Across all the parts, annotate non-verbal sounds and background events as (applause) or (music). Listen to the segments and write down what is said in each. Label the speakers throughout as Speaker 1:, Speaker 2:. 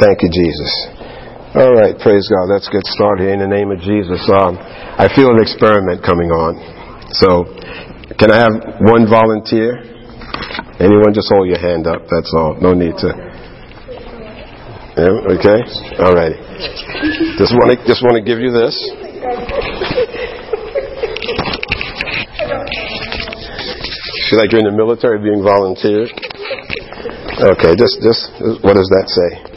Speaker 1: Thank you, Jesus. All right, praise God. Let's get started in the name of Jesus. Um, I feel an experiment coming on. So, can I have one volunteer? Anyone, just hold your hand up. That's all. No need to. Yeah, okay. All right. Just want to just want to give you this. Feel like you're in the military being volunteered. Okay, just just what does that say?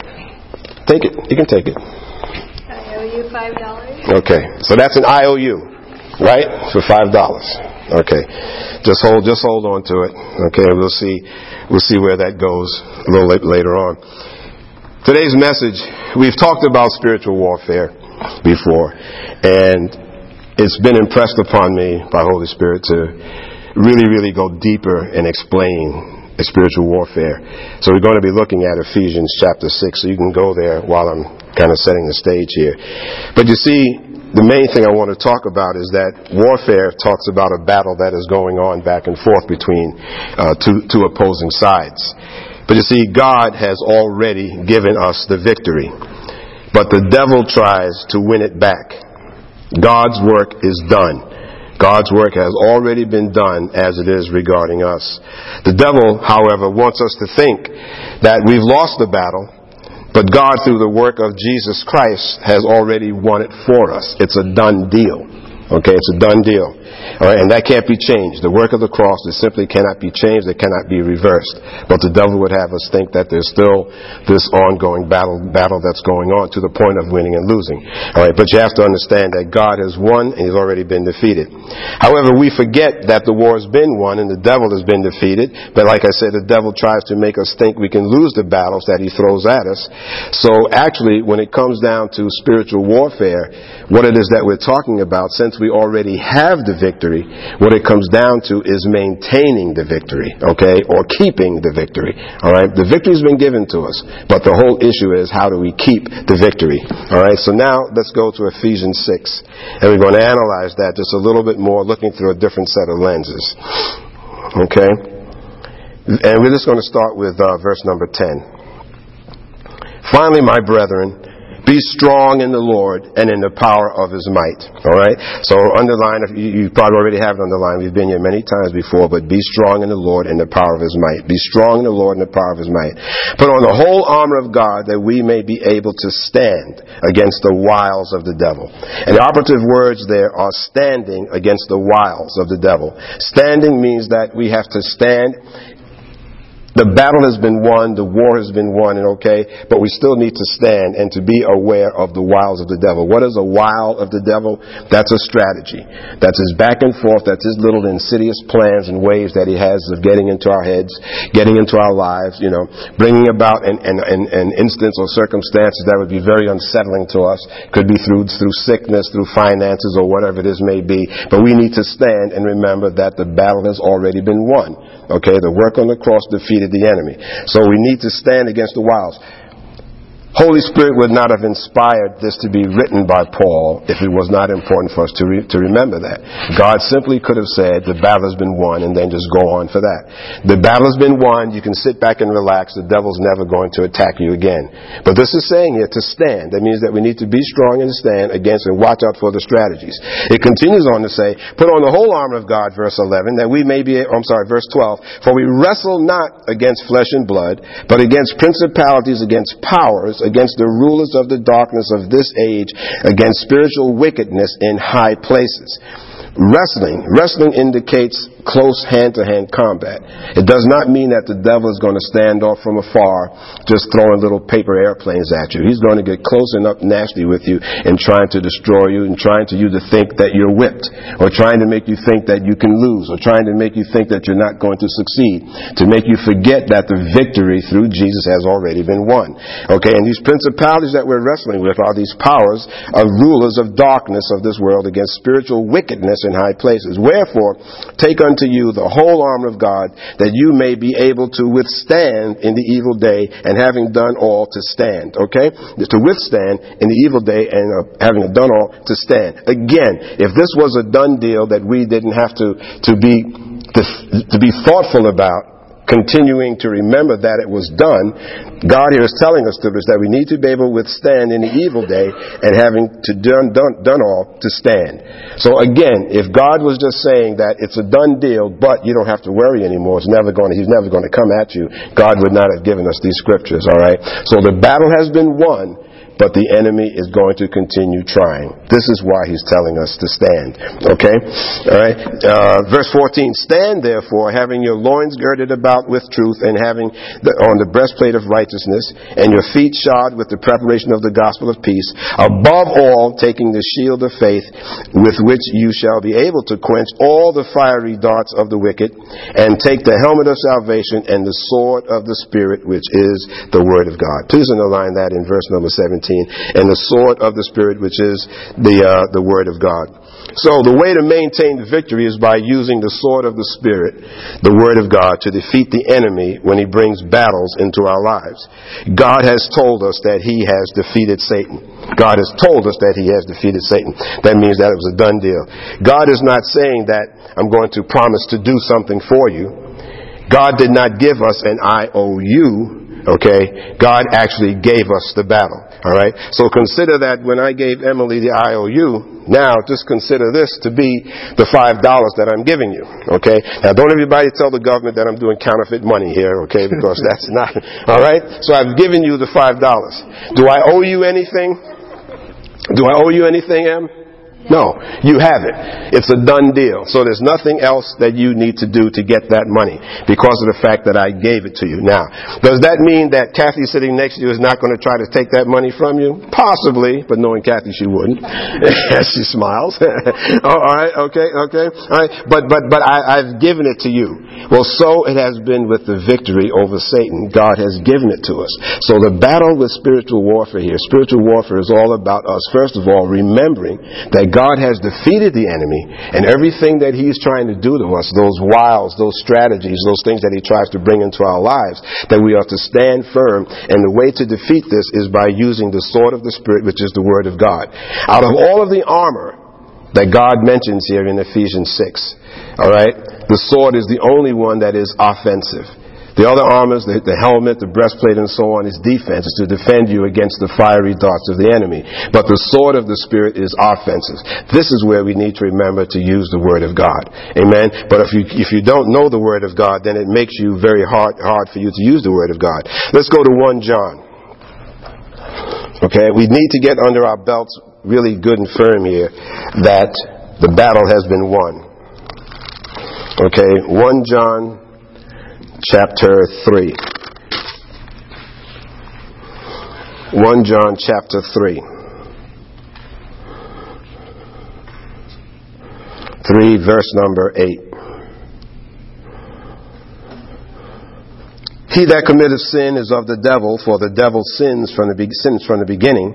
Speaker 1: You can take it.
Speaker 2: I owe you five dollars.
Speaker 1: Okay, so that's an IOU, right? For five dollars. Okay, just hold just hold on to it. Okay, we'll see we'll see where that goes a little late, later on. Today's message, we've talked about spiritual warfare before, and it's been impressed upon me by Holy Spirit to really, really go deeper and explaining spiritual warfare. So we're going to be looking at Ephesians chapter 6, so you can go there while I'm kind of setting the stage here. But you see, the main thing I want to talk about is that warfare talks about a battle that is going on back and forth between uh, two, two opposing sides. But you see, God has already given us the victory. But the devil tries to win it back. God's work is done. God's work has already been done as it is regarding us. The devil, however, wants us to think that we've lost the battle, but God, through the work of Jesus Christ, has already won it for us. It's a done deal. Okay, it's a done deal. All right, and that can't be changed. The work of the cross, it simply cannot be changed. It cannot be reversed. But the devil would have us think that there's still this ongoing battle, battle that's going on to the point of winning and losing. All right, but you have to understand that God has won and He's already been defeated. However, we forget that the war has been won and the devil has been defeated. But like I said, the devil tries to make us think we can lose the battles that he throws at us. So actually, when it comes down to spiritual warfare, what it is that we're talking about, since we already have the victory, what it comes down to is maintaining the victory, okay, or keeping the victory, all right? The victory's been given to us, but the whole issue is how do we keep the victory, all right? So now let's go to Ephesians 6, and we're going to analyze that just a little bit more, looking through a different set of lenses, okay? And we're just going to start with uh, verse number 10. Finally, my brethren, be strong in the Lord and in the power of His might. All right. So underline. You, probably already have it underlined. We've been here many times before. But be strong in the Lord and the power of His might. Be strong in the Lord and the power of His might. Put on the whole armor of God that we may be able to stand against the wiles of the devil. And the operative words there are standing against the wiles of the devil. Standing means that we have to stand the battle has been won, the war has been won, and okay, but we still need to stand and to be aware of the wiles of the devil. What is a wile of the devil? That's a strategy. That's his back and forth, that's his little insidious plans and ways that he has of getting into our heads, getting into our lives, you know, bringing about an, an, an, an instance or circumstances that would be very unsettling to us. Could be through, through sickness, through finances, or whatever it is may be. But we need to stand and remember that the battle has already been won. Okay, the work on the cross defeated the enemy. So we need to stand against the wiles. Holy Spirit would not have inspired this to be written by Paul if it was not important for us to, re- to remember that. God simply could have said, the battle has been won, and then just go on for that. The battle has been won, you can sit back and relax, the devil's never going to attack you again. But this is saying here to stand. That means that we need to be strong and stand against and watch out for the strategies. It continues on to say, put on the whole armor of God, verse 11, that we may be, I'm sorry, verse 12, for we wrestle not against flesh and blood, but against principalities, against powers, against the rulers of the darkness of this age, against spiritual wickedness in high places. Wrestling. Wrestling indicates close hand-to-hand combat. It does not mean that the devil is going to stand off from afar, just throwing little paper airplanes at you. He's going to get close and up nasty with you and trying to destroy you and trying to you to think that you're whipped or trying to make you think that you can lose or trying to make you think that you're not going to succeed, to make you forget that the victory through Jesus has already been won. Okay, and these principalities that we're wrestling with are these powers of rulers of darkness of this world against spiritual wickedness in high places. Wherefore, take unto you the whole armor of God, that you may be able to withstand in the evil day, and having done all to stand. Okay? To withstand in the evil day, and uh, having done all to stand. Again, if this was a done deal that we didn't have to, to be, to, to be thoughtful about, continuing to remember that it was done, God here is telling us to this that we need to be able to withstand in the evil day and having to done, done, done all to stand. So again, if God was just saying that it's a done deal, but you don't have to worry anymore, it's never going to, he's never going to come at you, God would not have given us these scriptures, alright? So the battle has been won, but the enemy is going to continue trying. This is why he's telling us to stand. Okay? Alright? Uh, verse 14. Stand therefore, having your loins girded about with truth, and having the, on the breastplate of righteousness, and your feet shod with the preparation of the gospel of peace. Above all, taking the shield of faith, with which you shall be able to quench all the fiery darts of the wicked, and take the helmet of salvation and the sword of the Spirit, which is the word of God. Please underline that in verse number 17 and the sword of the Spirit, which is the, uh, the Word of God. So the way to maintain the victory is by using the sword of the Spirit, the Word of God, to defeat the enemy when he brings battles into our lives. God has told us that he has defeated Satan. God has told us that he has defeated Satan. That means that it was a done deal. God is not saying that I'm going to promise to do something for you. God did not give us an IOU Okay? God actually gave us the battle. Alright? So consider that when I gave Emily the IOU, now just consider this to be the five dollars that I'm giving you. Okay? Now don't everybody tell the government that I'm doing counterfeit money here, okay? (laughs) Because that's not, alright? So I've given you the five dollars. Do I owe you anything? Do I owe you anything, Em? No, you have it. It's a done deal. So there's nothing else that you need to do to get that money because of the fact that I gave it to you. Now, does that mean that Kathy sitting next to you is not going to try to take that money from you? Possibly, but knowing Kathy, she wouldn't. (laughs) she smiles. (laughs) all right, okay, okay. All right, but but but I, I've given it to you. Well, so it has been with the victory over Satan. God has given it to us. So the battle with spiritual warfare here, spiritual warfare is all about us. First of all, remembering that God has defeated the enemy and everything that he's trying to do to us, those wiles, those strategies, those things that he tries to bring into our lives, that we are to stand firm. And the way to defeat this is by using the sword of the Spirit, which is the Word of God. Out of all of the armor that God mentions here in Ephesians 6, alright, the sword is the only one that is offensive. The other armors, the, the, helmet, the breastplate, and so on, is defense. It's to defend you against the fiery darts of the enemy. But the sword of the Spirit is offensive. This is where we need to remember to use the Word of God. Amen. But if you if you don't know the Word of God, then it makes you very hard hard for you to use the Word of God. Let's go to one John. Okay, we need to get under our belts really good and firm here that the battle has been won. Okay, 1 John chapter 3. 1 John chapter 3. 3 verse number 8. He that committeth sin is of the devil, for the devil sins from the, be- sins from the beginning.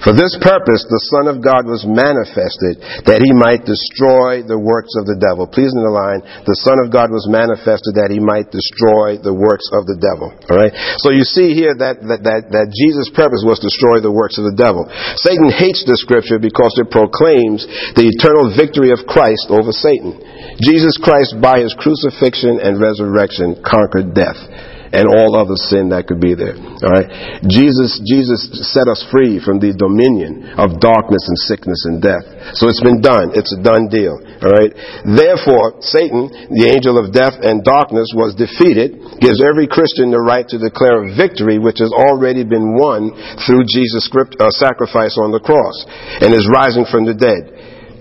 Speaker 1: For this purpose the Son of God was manifested, that he might destroy the works of the devil. Please underline, the line, the Son of God was manifested that he might destroy the works of the devil. Alright? So you see here that, that, that, that Jesus' purpose was to destroy the works of the devil. Satan hates the scripture because it proclaims the eternal victory of Christ over Satan. Jesus Christ, by his crucifixion and resurrection, conquered death and all other sin that could be there. All right. Jesus, Jesus set us free from the dominion of darkness and sickness and death. So it's been done. It's a done deal. All right. Therefore, Satan, the angel of death and darkness, was defeated, gives every Christian the right to declare a victory which has already been won through Jesus' uh, sacrifice on the cross and is rising from the dead.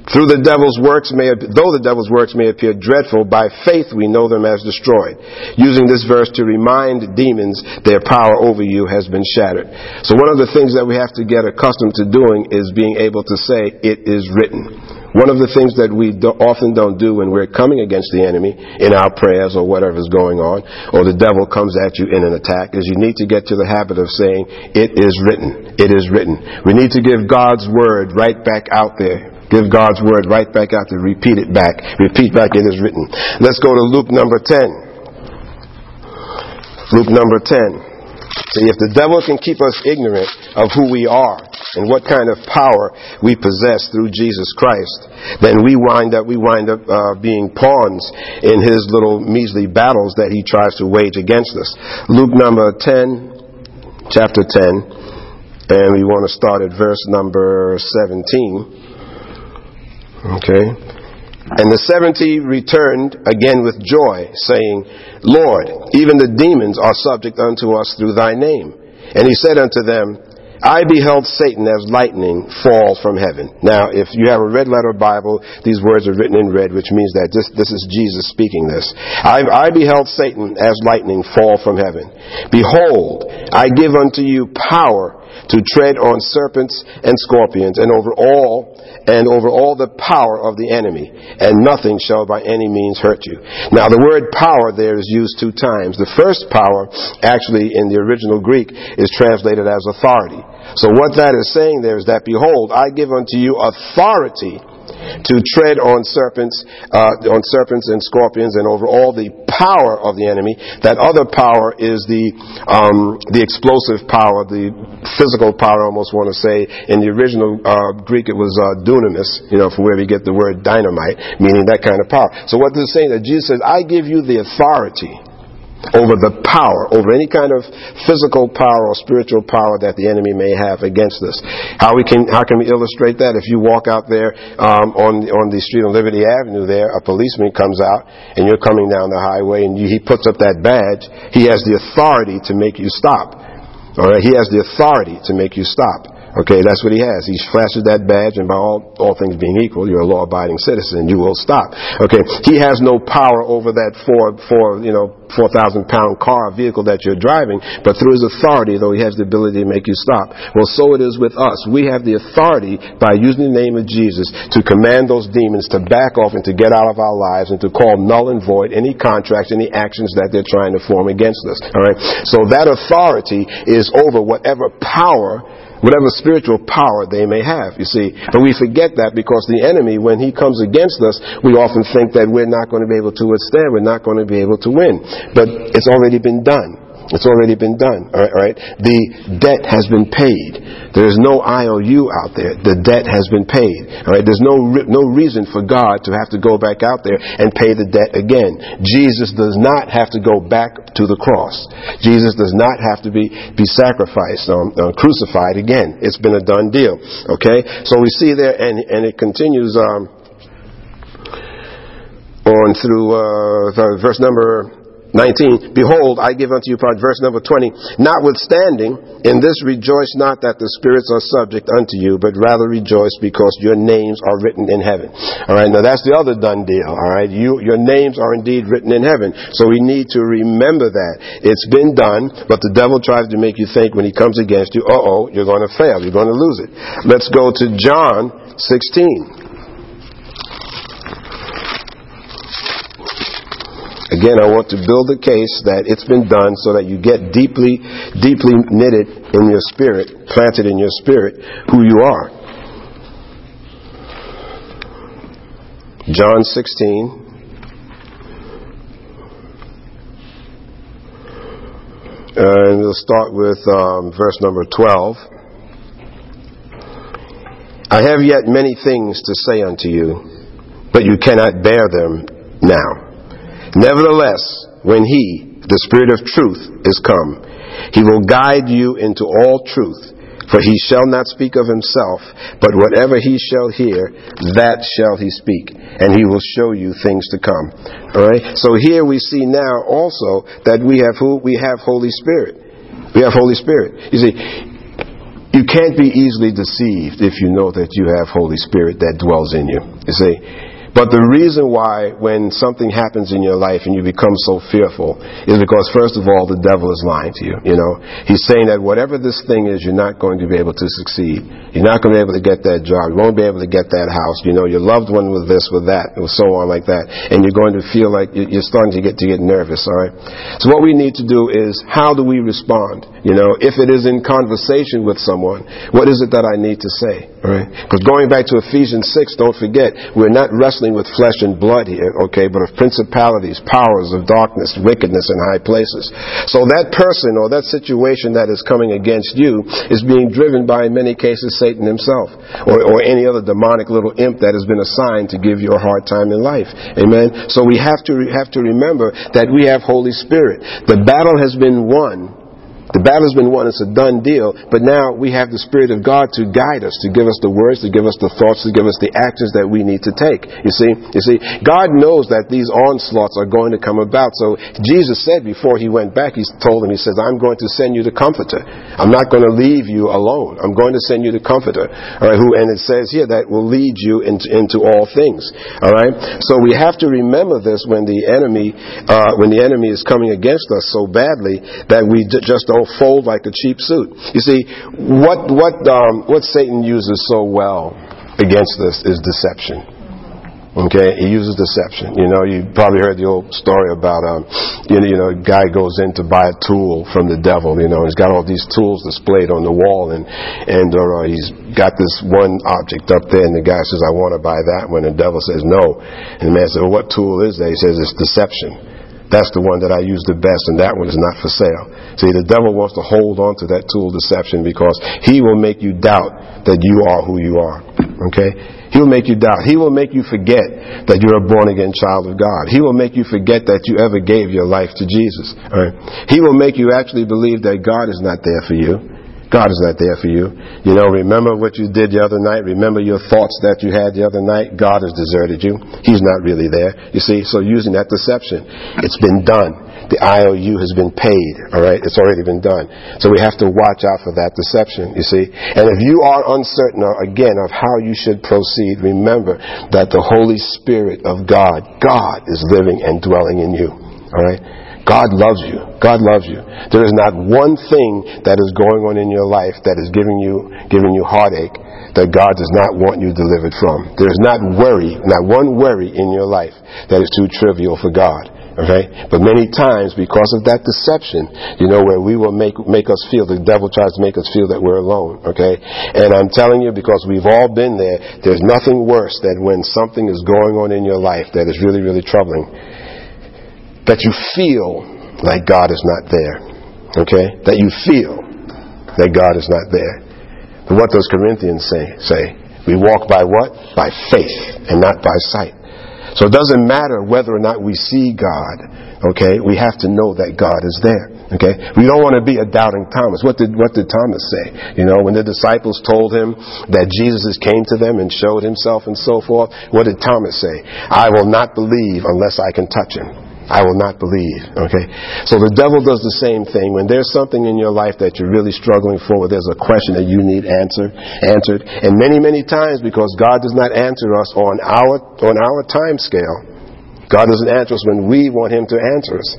Speaker 1: Through the devil's works may, though the devil's works may appear dreadful, by faith we know them as destroyed. Using this verse to remind demons their power over you has been shattered. So one of the things that we have to get accustomed to doing is being able to say, it is written. One of the things that we do, often don't do when we're coming against the enemy in our prayers or whatever is going on, or the devil comes at you in an attack, is you need to get to the habit of saying, it is written. It is written. We need to give God's word right back out there Give God's word right back out there. Repeat it back. Repeat back it is written. Let's go to Luke number 10. Luke number 10. See, if the devil can keep us ignorant of who we are, and what kind of power we possess through Jesus Christ, then we wind up we wind up uh, being pawns in his little measly battles that he tries to wage against us. Luke number 10, chapter 10, and we want to start at verse number 17. Okay. And the seventy returned again with joy, saying, Lord, even the demons are subject unto us through thy name. And he said unto them, I beheld Satan as lightning fall from heaven. Now, if you have a red letter Bible, these words are written in red, which means that this, this is Jesus speaking this. I, I beheld Satan as lightning fall from heaven. Behold, I give unto you power to tread on serpents and scorpions and over all and over all the power of the enemy, and nothing shall by any means hurt you. Now, the word power there is used two times. The first power, actually in the original Greek, is translated as authority. So what that is saying there is that, behold, I give unto you authority to tread on serpents, uh, on serpents and scorpions, and over all the power of the enemy. That other power is the um, the explosive power, the physical power. I almost want to say in the original uh, Greek it was uh, dunamis, you know, from where we get the word dynamite, meaning that kind of power. So what this is saying that Jesus says, "I give you the authority." Over the power, over any kind of physical power or spiritual power that the enemy may have against us. How we can, how can we illustrate that? If you walk out there um, on on the street on Liberty Avenue, there a policeman comes out and you're coming down the highway and you, he puts up that badge. He has the authority to make you stop. All right, he has the authority to make you stop. Okay, that's what he has. He flashes that badge, and by all, all things being equal, you're a law-abiding citizen. You will stop. Okay, he has no power over that four, four, you know, four thousand pound car vehicle that you're driving, but through his authority, though, he has the ability to make you stop. Well, so it is with us. We have the authority by using the name of Jesus to command those demons to back off and to get out of our lives and to call null and void any contracts, any actions that they're trying to form against us. All right. So that authority is over whatever power whatever spiritual power they may have, you see. But we forget that because the enemy, when he comes against us, we often think that we're not going to be able to withstand, we're not going to be able to win. But it's already been done. It's already been done. All right. The debt has been paid. There is no IOU out there. The debt has been paid. All right. There's no no reason for God to have to go back out there and pay the debt again. Jesus does not have to go back to the cross. Jesus does not have to be be sacrificed, um, uh, crucified again. It's been a done deal. Okay. So we see there, and and it continues. Um, on through uh, verse number 19, Behold, I give unto you, part verse number 20, Notwithstanding, in this rejoice not that the spirits are subject unto you, but rather rejoice because your names are written in heaven. Alright, now that's the other done deal, alright? You, your names are indeed written in heaven. So we need to remember that. It's been done, but the devil tries to make you think when he comes against you, uh oh, you're going to fail, you're going to lose it. Let's go to John 16. Again, I want to build a case that it's been done so that you get deeply, deeply knitted in your spirit, planted in your spirit, who you are. John 16. And we'll start with um, verse number 12. I have yet many things to say unto you, but you cannot bear them now. Nevertheless, when He, the Spirit of truth, is come, He will guide you into all truth. For he shall not speak of himself, but whatever he shall hear, that shall he speak, and he will show you things to come. All right. So here we see now also that we have who we have Holy Spirit. We have Holy Spirit. You see, you can't be easily deceived if you know that you have Holy Spirit that dwells in you. You see, but the reason why when something happens in your life and you become so fearful is because first of all the devil is lying to you, you know. He's saying that whatever this thing is, you're not going to be able to succeed. You're not going to be able to get that job. You won't be able to get that house. You know, your loved one with this, with that, and so on like that. And you're going to feel like you're starting to get to get nervous, all right? So what we need to do is how do we respond? You know, if it is in conversation with someone, what is it that I need to say? Right? Because going back to Ephesians 6, don't forget, we're not wrestling with flesh and blood here, okay, but of principalities, powers of darkness, wickedness in high places. So that person or that situation that is coming against you is being driven by, in many cases, Satan himself or, or any other demonic little imp that has been assigned to give you a hard time in life. Amen? So we have to, have to remember that we have Holy Spirit. The battle has been won the battle's been won. It's a done deal. But now we have the Spirit of God to guide us, to give us the words, to give us the thoughts, to give us the actions that we need to take. You see, you see, God knows that these onslaughts are going to come about. So Jesus said before he went back, he told them, he says, I'm going to send you the comforter. I'm not going to leave you alone. I'm going to send you the comforter. All right, who, and it says here that will lead you into, into all things. All right. So we have to remember this when the enemy, uh, when the enemy is coming against us so badly that we just don't don't fold like a cheap suit. You see, what, what, um, what Satan uses so well against us is deception. Okay, he uses deception. You know, you probably heard the old story about, um, you know, you know, a guy goes in to buy a tool from the devil. You know, he's got all these tools displayed on the wall, and and uh, he's got this one object up there, and the guy says, "I want to buy that one." And the devil says, "No," and the man says, well, "What tool is that?" He says, "It's deception." That's the one that I use the best, and that one is not for sale. See, the devil wants to hold on to that tool deception because he will make you doubt that you are who you are. Okay? He will make you doubt. He will make you forget that you're a born again child of God. He will make you forget that you ever gave your life to Jesus. Right? He will make you actually believe that God is not there for you. God is not there for you. You know, remember what you did the other night. Remember your thoughts that you had the other night. God has deserted you. He's not really there. You see, so using that deception, it's been done. The IOU has been paid. All right, it's already been done. So we have to watch out for that deception. You see, and if you are uncertain uh, again of how you should proceed, remember that the Holy Spirit of God, God, is living and dwelling in you. All right. God loves you. God loves you. There is not one thing that is going on in your life that is giving you, giving you heartache that God does not want you delivered from. There is not worry, not one worry in your life that is too trivial for God. Okay? But many times, because of that deception, you know, where we will make, make us feel, the devil tries to make us feel that we're alone. Okay? And I'm telling you, because we've all been there, there's nothing worse than when something is going on in your life that is really, really troubling that you feel like God is not there. Okay? That you feel that God is not there. But what does Corinthians say? Say, we walk by what? By faith and not by sight. So it doesn't matter whether or not we see God. Okay? We have to know that God is there. Okay? We don't want to be a doubting Thomas. What did, what did Thomas say? You know, when the disciples told him that Jesus came to them and showed himself and so forth, what did Thomas say? I will not believe unless I can touch him. I will not believe. Okay? So the devil does the same thing. When there's something in your life that you're really struggling for, there's a question that you need answered, answered. And many, many times, because God does not answer us on our, on our time scale, God doesn't answer us when we want Him to answer us.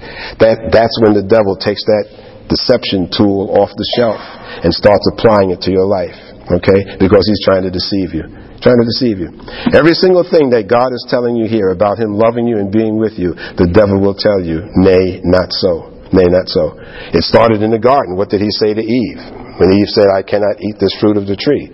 Speaker 1: That, that's when the devil takes that deception tool off the shelf and starts applying it to your life. Okay? Because he's trying to deceive you trying to deceive you. Every single thing that God is telling you here about Him loving you and being with you, the devil will tell you, nay, not so. Nay, not so. It started in the garden. What did he say to Eve? When Eve said, I cannot eat this fruit of the tree.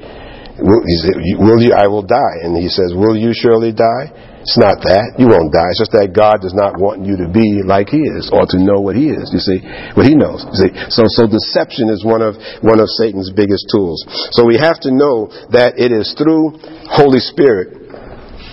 Speaker 1: Will, said, will you, I will die. And he says, will you surely die? It's not that. You won't die. It's just that God does not want you to be like He is or to know what He is. You see, what He knows. You see, so so deception is one of one of Satan's biggest tools. So we have to know that it is through Holy Spirit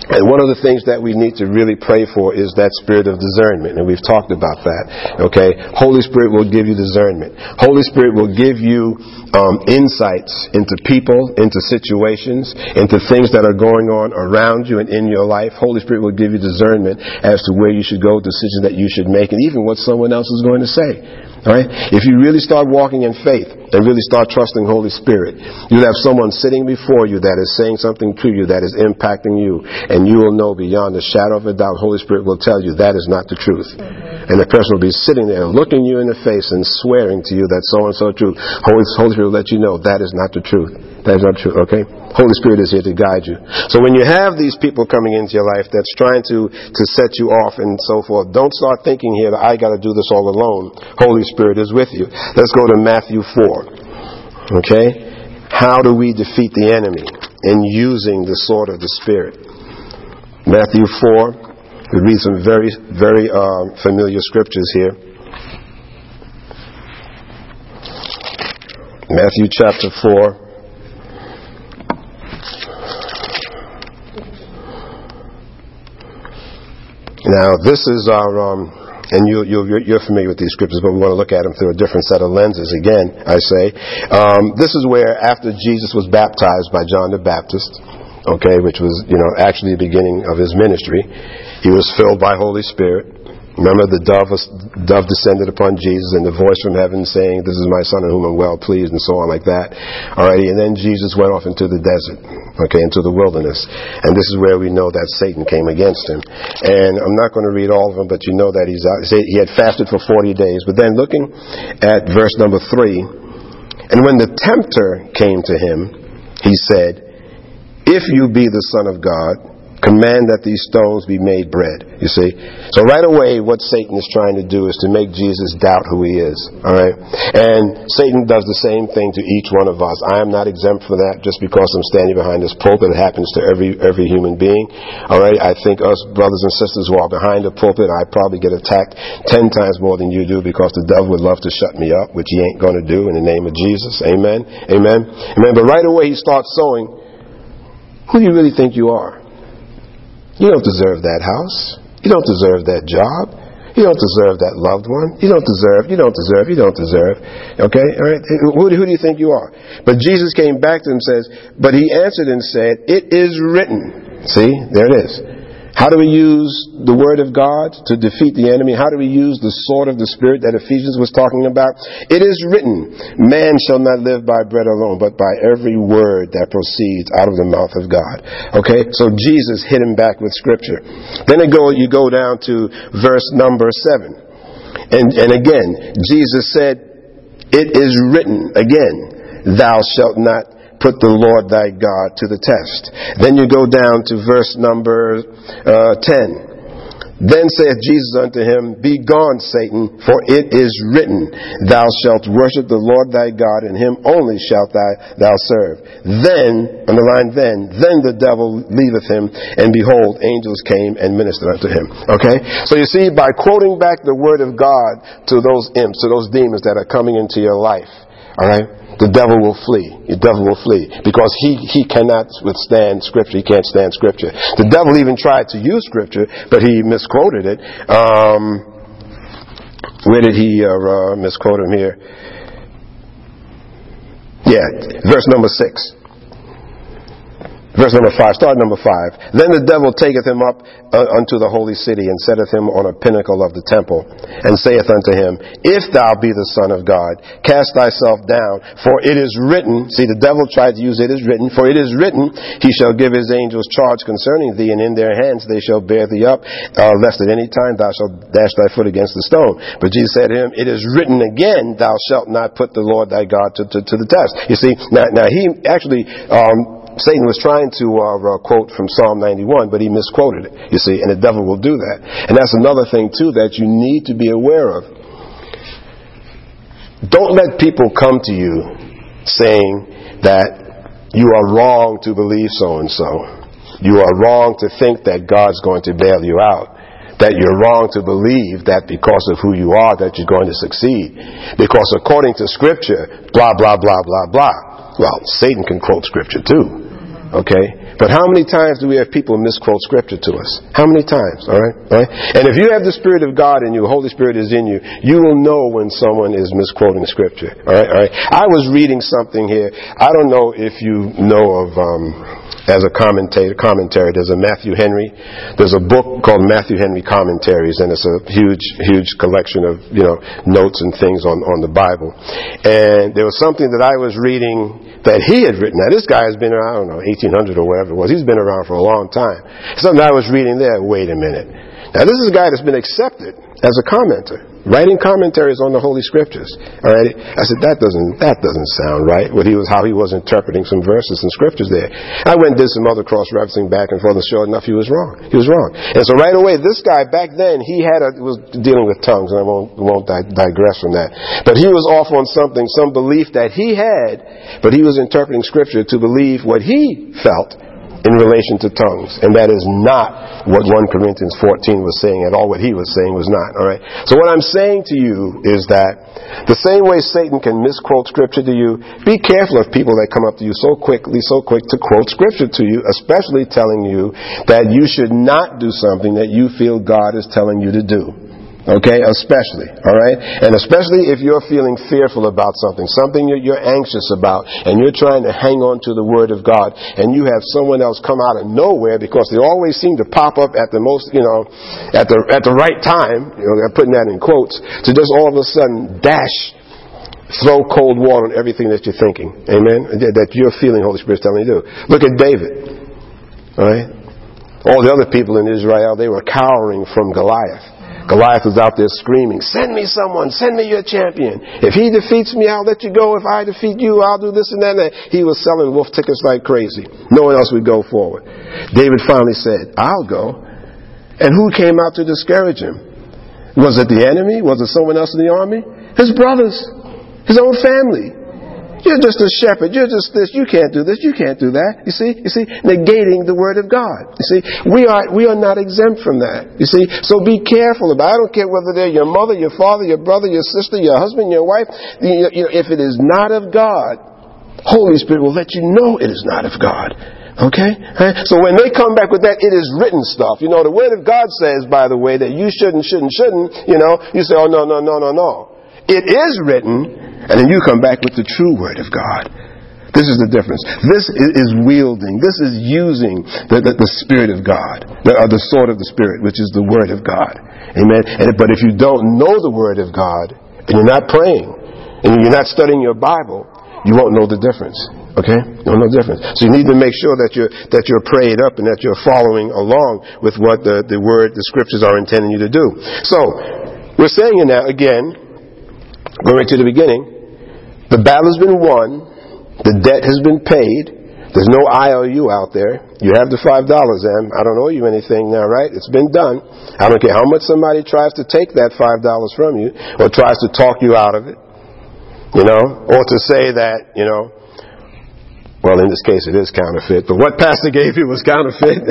Speaker 1: and one of the things that we need to really pray for is that spirit of discernment. And we've talked about that. Okay? Holy Spirit will give you discernment. Holy Spirit will give you um, insights into people, into situations, into things that are going on around you and in your life. Holy Spirit will give you discernment as to where you should go, decisions that you should make, and even what someone else is going to say. All right? If you really start walking in faith and really start trusting Holy Spirit, you'll have someone sitting before you that is saying something to you that is impacting you, and you will know beyond a shadow of a doubt, Holy Spirit will tell you that is not the truth. Mm-hmm. And the person will be sitting there looking you in the face and swearing to you that so and so truth. Holy, Holy Spirit will let you know that is not the truth. That is not true, okay? Holy Spirit is here to guide you. So when you have these people coming into your life that's trying to, to set you off and so forth, don't start thinking here that I gotta do this all alone. Holy Spirit is with you. Let's go to Matthew 4. Okay? How do we defeat the enemy in using the sword of the Spirit? Matthew 4. We read some very, very uh, familiar scriptures here. Matthew chapter 4. Now, this is our, um, and you, you, you're familiar with these scriptures, but we want to look at them through a different set of lenses again, I say. Um, this is where, after Jesus was baptized by John the Baptist, okay, which was, you know, actually the beginning of his ministry, he was filled by Holy Spirit. Remember, the dove, dove descended upon Jesus, and the voice from heaven saying, "This is my son, in whom I'm well pleased," and so on, like that. Alrighty, and then Jesus went off into the desert, okay, into the wilderness, and this is where we know that Satan came against him. And I'm not going to read all of them, but you know that he's out. He had fasted for 40 days. But then, looking at verse number three, and when the tempter came to him, he said, "If you be the Son of God." Command that these stones be made bread. You see? So right away, what Satan is trying to do is to make Jesus doubt who he is. Alright? And Satan does the same thing to each one of us. I am not exempt from that just because I'm standing behind this pulpit. It happens to every, every human being. Alright? I think us brothers and sisters who are behind the pulpit, I probably get attacked ten times more than you do because the devil would love to shut me up, which he ain't going to do in the name of Jesus. Amen? Amen? Amen. But right away he starts sowing, who do you really think you are? You don't deserve that house. You don't deserve that job. You don't deserve that loved one. You don't deserve, you don't deserve, you don't deserve. Okay? All right? Who, who do you think you are? But Jesus came back to him and says, But he answered and said, It is written. See? There it is. How do we use the Word of God to defeat the enemy? How do we use the sword of the Spirit that Ephesians was talking about? It is written, Man shall not live by bread alone, but by every word that proceeds out of the mouth of God. Okay? So Jesus hit him back with Scripture. Then it go, you go down to verse number 7. And, and again, Jesus said, It is written, again, Thou shalt not put the Lord thy God to the test. Then you go down to verse number uh, 10. Then saith Jesus unto him, Be gone, Satan, for it is written, Thou shalt worship the Lord thy God, and him only shalt thou, thou serve. Then, underline then, then the devil leaveth him, and behold, angels came and ministered unto him. Okay? So you see, by quoting back the word of God to those imps, to those demons that are coming into your life, alright? the devil will flee. The devil will flee because he, he cannot withstand Scripture. He can't stand Scripture. The devil even tried to use Scripture, but he misquoted it. Um, where did he uh, uh, misquote him here? Yeah, verse number six. Verse number five, start number five. Then the devil taketh him up uh, unto the holy city and setteth him on a pinnacle of the temple and saith unto him, If thou be the son of God, cast thyself down, for it is written, see the devil tried to use it is written, for it is written, he shall give his angels charge concerning thee and in their hands they shall bear thee up, uh, lest at any time thou shalt dash thy foot against the stone. But Jesus said to him, It is written again, thou shalt not put the Lord thy God to, to, to the test. You see, now, now he actually, um, Satan was trying to uh, uh, quote from Psalm 91, but he misquoted it, you see, and the devil will do that. And that's another thing, too, that you need to be aware of. Don't let people come to you saying that you are wrong to believe so and so. You are wrong to think that God's going to bail you out that you're wrong to believe that because of who you are that you're going to succeed. Because according to scripture, blah, blah, blah, blah, blah. Well, Satan can quote scripture too. Okay? But how many times do we have people misquote scripture to us? How many times? Alright? Alright? And if you have the Spirit of God in you, Holy Spirit is in you, you will know when someone is misquoting scripture. Alright? Alright? I was reading something here. I don't know if you know of, um, as a commentator, commentary. There's a Matthew Henry. There's a book called Matthew Henry Commentaries, and it's a huge, huge collection of you know notes and things on on the Bible. And there was something that I was reading that he had written. Now this guy has been around, I don't know, 1800 or whatever it was. He's been around for a long time. Something I was reading there. Wait a minute. Now this is a guy that's been accepted as a commenter writing commentaries on the Holy Scriptures. All right, I said that doesn't that doesn't sound right. What he was how he was interpreting some verses and scriptures there. I went and did some other cross referencing back and forth, and sure enough, he was wrong. He was wrong. And so right away, this guy back then he had a was dealing with tongues, and I won't won't digress from that. But he was off on something, some belief that he had, but he was interpreting Scripture to believe what he felt in relation to tongues. And that is not what 1 Corinthians 14 was saying at all. What he was saying was not. Alright? So what I'm saying to you is that the same way Satan can misquote scripture to you, be careful of people that come up to you so quickly, so quick to quote scripture to you, especially telling you that you should not do something that you feel God is telling you to do. Okay, especially, alright? And especially if you're feeling fearful about something, something you're anxious about, and you're trying to hang on to the Word of God, and you have someone else come out of nowhere because they always seem to pop up at the most, you know, at the, at the right time, you know, I'm putting that in quotes, to just all of a sudden dash throw cold water on everything that you're thinking. Amen? That you're feeling Holy Spirit's telling you to do. Look at David. Alright? All the other people in Israel, they were cowering from Goliath. Goliath was out there screaming, Send me someone, send me your champion. If he defeats me, I'll let you go. If I defeat you, I'll do this and that. And that. He was selling wolf tickets like crazy. No one else would go forward. David finally said, I'll go. And who came out to discourage him? Was it the enemy? Was it someone else in the army? His brothers, his own family. You're just a shepherd. You're just this. You can't do this. You can't do that. You see? You see? Negating the word of God. You see? We are, we are not exempt from that. You see? So be careful about it. I don't care whether they're your mother, your father, your brother, your sister, your husband, your wife. You know, if it is not of God, Holy Spirit will let you know it is not of God. Okay? So when they come back with that, it is written stuff. You know, the Word of God says, by the way, that you shouldn't, shouldn't, shouldn't. You know, you say, oh, no, no, no, no, no. It is written, and then you come back with the true Word of God. This is the difference. This is wielding. This is using the, the, the Spirit of God, the, uh, the sword of the Spirit, which is the Word of God. Amen. And, but if you don't know the Word of God, and you're not praying, and you're not studying your Bible, you won't know the difference. Okay? No, no difference. So you need to make sure that you're, that you're prayed up and that you're following along with what the, the word, the scriptures are intending you to do. So, we're saying it now again, going right to the beginning, the battle has been won. The debt has been paid. There's no IOU out there. You have the five dollars, Em. I don't owe you anything now, right? It's been done. I don't care how much somebody tries to take that five dollars from you or tries to talk you out of it. You know, or to say that, you know, well, in this case, it is counterfeit. But what Pastor gave you was counterfeit.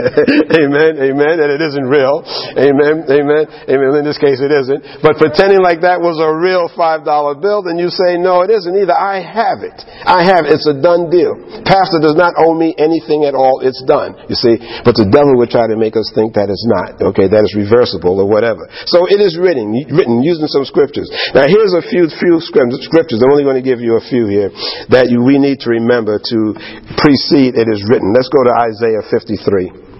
Speaker 1: (laughs) amen. Amen. And it isn't real. Amen. Amen. Amen. In this case, it isn't. But pretending like that was a real $5 bill, then you say, no, it isn't either. I have it. I have it. It's a done deal. Pastor does not owe me anything at all. It's done. You see? But the devil would try to make us think that it's not. Okay. That is reversible or whatever. So it is written, written using some scriptures. Now here's a few, few scriptures. I'm only going to give you a few here that you, we need to remember to precede it is written. Let's go to Isaiah 53.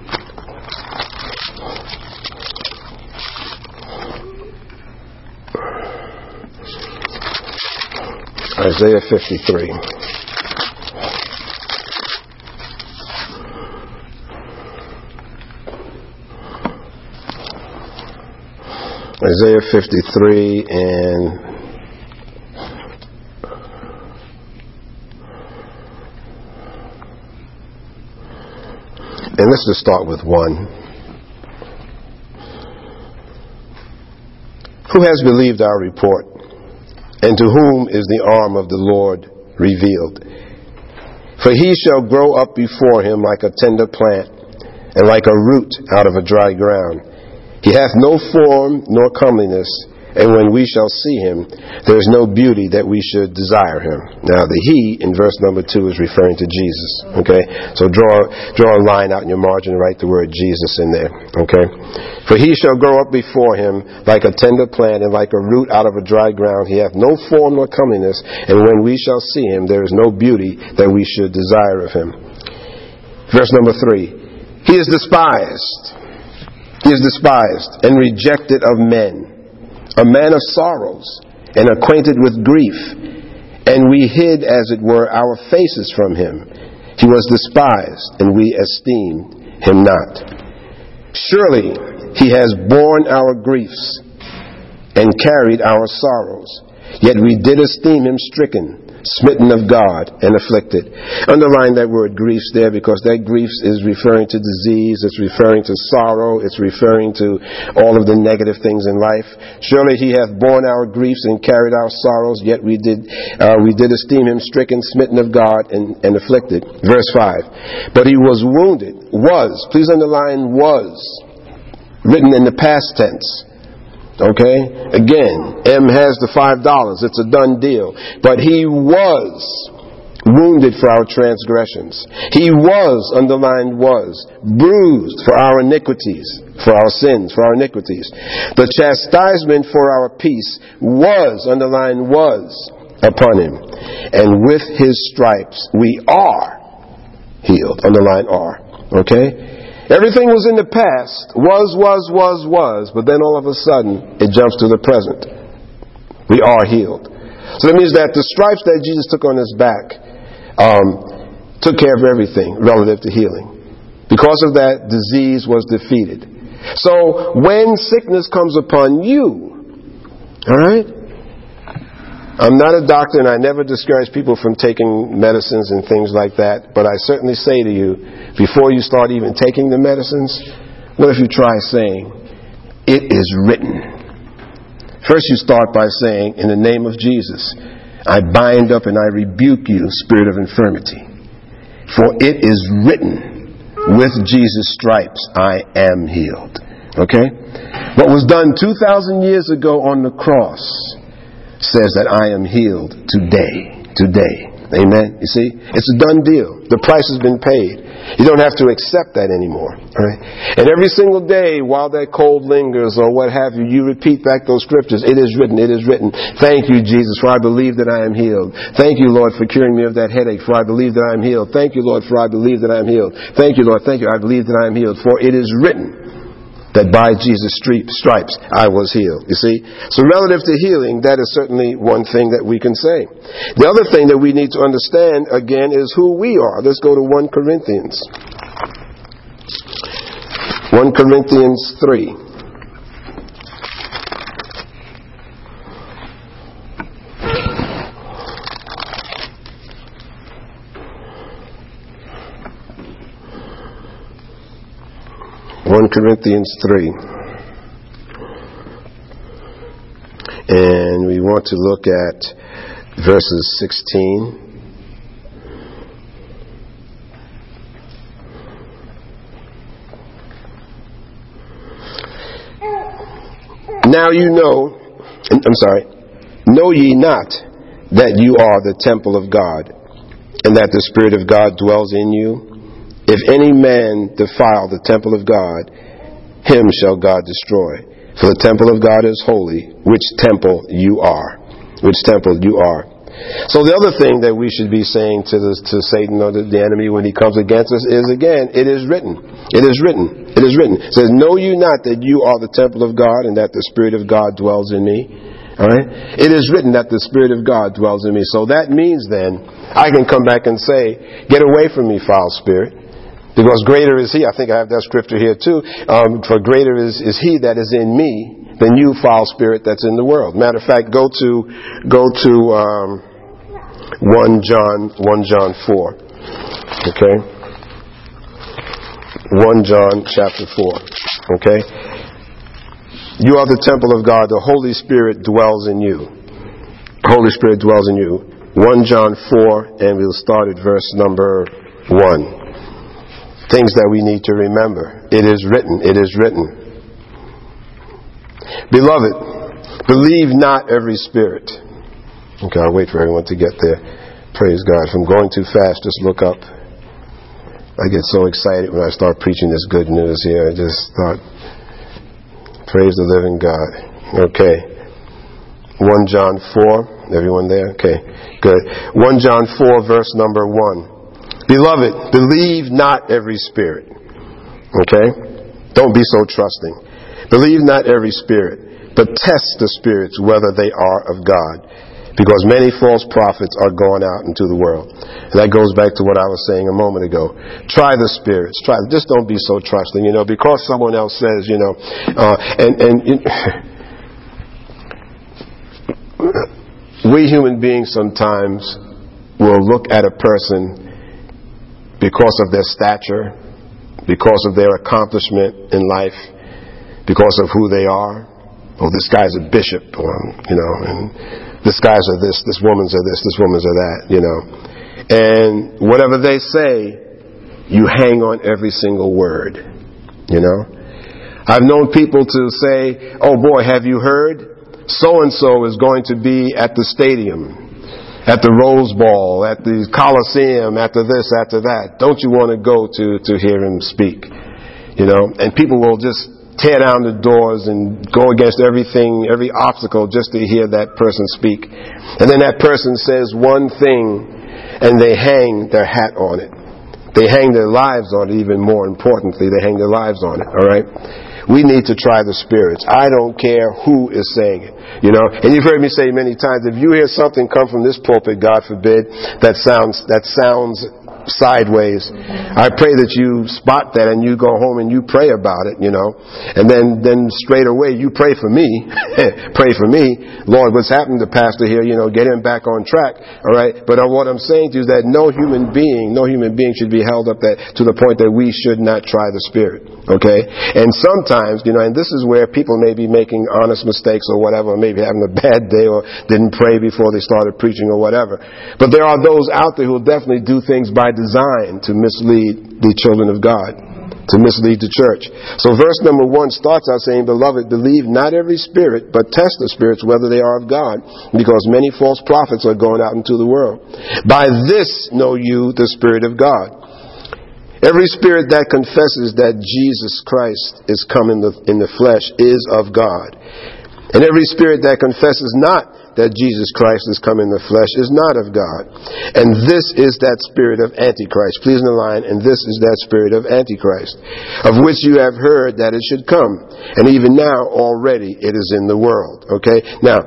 Speaker 1: Isaiah 53. Isaiah 53 and And let's just start with one. Who has believed our report? And to whom is the arm of the Lord revealed? For he shall grow up before him like a tender plant, and like a root out of a dry ground. He hath no form nor comeliness and when we shall see him, there is no beauty that we should desire him. Now, the he in verse number two is referring to Jesus. Okay? So draw, draw a line out in your margin and write the word Jesus in there. Okay? For he shall grow up before him like a tender plant and like a root out of a dry ground. He hath no form nor comeliness. And when we shall see him, there is no beauty that we should desire of him. Verse number three. He is despised. He is despised and rejected of men a man of sorrows and acquainted with grief, and we hid, as it were, our faces from him. He was despised, and we esteemed him not. Surely he has borne our griefs and carried our sorrows. Yet we did esteem him stricken, smitten of God, and afflicted. Underline that word griefs there because that griefs is referring to disease, it's referring to sorrow, it's referring to all of the negative things in life. Surely he hath borne our griefs and carried our sorrows, yet we did, uh, we did esteem him stricken, smitten of God, and, and afflicted. Verse 5. But he was wounded, was, please underline was, written in the past tense Okay? Again, Em has the $5. It's a done deal. But he was wounded for our transgressions. He was, underlined was, bruised for our iniquities, for our sins, for our iniquities. The chastisement for our peace was, underlined was, upon him. And with his stripes we are healed. Underline are. Okay? Everything was in the past, was, was, was, was, but then all of a sudden it jumps to the present. We are healed. So that means that the stripes that Jesus took on his back um, took care of everything relative to healing. Because of that, disease was defeated. So when sickness comes upon you, all right, I'm not a doctor and I never discourage people from taking medicines and things like that, but I certainly say to you, before you start even taking the medicines, what if you try saying, It is written? First, you start by saying, In the name of Jesus, I bind up and I rebuke you, spirit of infirmity. For it is written, With Jesus' stripes I am healed. Okay? What was done 2,000 years ago on the cross says that I am healed today. Today. Amen. You see? It's a done deal. The price has been paid. You don't have to accept that anymore. Right? And every single day while that cold lingers or what have you, you repeat back those scriptures. It is written, it is written. Thank you, Jesus, for I believe that I am healed. Thank you, Lord, for curing me of that headache, for I believe that I am healed. Thank you, Lord, for I believe that I am healed. Thank you, Lord, thank you, I believe that I am healed. For it is written that by Jesus' stripes I was healed. You see? So relative to healing, that is certainly one thing that we can say. The other thing that we need to understand, again, is who we are. Let's go to 1 Corinthians. 1 Corinthians 3. One Corinthians three. And we want to look at verses 16 Now you know, I'm sorry, know ye not that you are the temple of God, and that the Spirit of God dwells in you? If any man defile the temple of God, him shall God destroy. For the temple of God is holy, which temple you are. Which temple you are. So the other thing that we should be saying to, the, to Satan or the, the enemy when he comes against us is again, it is written. It is written. It is written. It says, Know you not that you are the temple of God and that the Spirit of God dwells in me? Alright? It is written that the Spirit of God dwells in me. So that means then, I can come back and say, Get away from me, foul spirit. Because greater is he, I think I have that scripture here too, um, for greater is, is he that is in me than you, foul spirit, that's in the world. Matter of fact, go to, go to, um, 1 John, 1 John 4. Okay? 1 John chapter 4. Okay? You are the temple of God. The Holy Spirit dwells in you. Holy Spirit dwells in you. 1 John 4, and we'll start at verse number 1 things that we need to remember. It is written. It is written. Beloved, believe not every spirit. Okay, I'll wait for everyone to get there. Praise God. If I'm going too fast, just look up. I get so excited when I start preaching this good news here. I just thought, praise the living God. Okay. 1 John 4. Everyone there? Okay, good. 1 John 4, verse number 1. Beloved, believe not every spirit. Okay? Don't be so trusting. Believe not every spirit, but test the spirits whether they are of God. Because many false prophets are going out into the world. And that goes back to what I was saying a moment ago. Try the spirits. Try. Just don't be so trusting. You know, because someone else says, you know, uh, and and. (laughs) we human beings sometimes will look at a person because of their stature, because of their accomplishment in life, because of who they are. Oh, this guy's a bishop, or, you know, and this guy's are this, this woman's are this, this woman's are that, you know. And whatever they say, you hang on every single word, you know. I've known people to say, oh boy, have you heard? So and so is going to be at the stadium at the Rose Bowl, at the Coliseum, after this, after that. Don't you want to go to, to hear him speak? You know, and people will just tear down the doors and go against everything, every obstacle just to hear that person speak. And then that person says one thing and they hang their hat on it. They hang their lives on it, even more importantly, they hang their lives on it, alright? We need to try the spirits. I don't care who is saying it. You know, and you've heard me say many times, if you hear something come from this pulpit, God forbid, that sounds, that sounds sideways. I pray that you spot that and you go home and you pray about it, you know. And then, then straight away you pray for me. (laughs) pray for me. Lord, what's happened to pastor here, you know, get him back on track. All right. But uh, what I'm saying to you is that no human being, no human being should be held up that, to the point that we should not try the spirit. Okay. And sometimes, you know, and this is where people may be making honest mistakes or whatever, or maybe having a bad day or didn't pray before they started preaching or whatever. But there are those out there who will definitely do things by by design to mislead the children of God, to mislead the church. So verse number one starts out saying, Beloved, believe not every spirit, but test the spirits whether they are of God, because many false prophets are going out into the world. By this know you the Spirit of God. Every spirit that confesses that Jesus Christ is come in the, in the flesh is of God. And every spirit that confesses not that Jesus Christ has come in the flesh is not of God. And this is that spirit of Antichrist. Please in the line. and this is that spirit of Antichrist, of which you have heard that it should come. And even now already it is in the world. Okay? Now,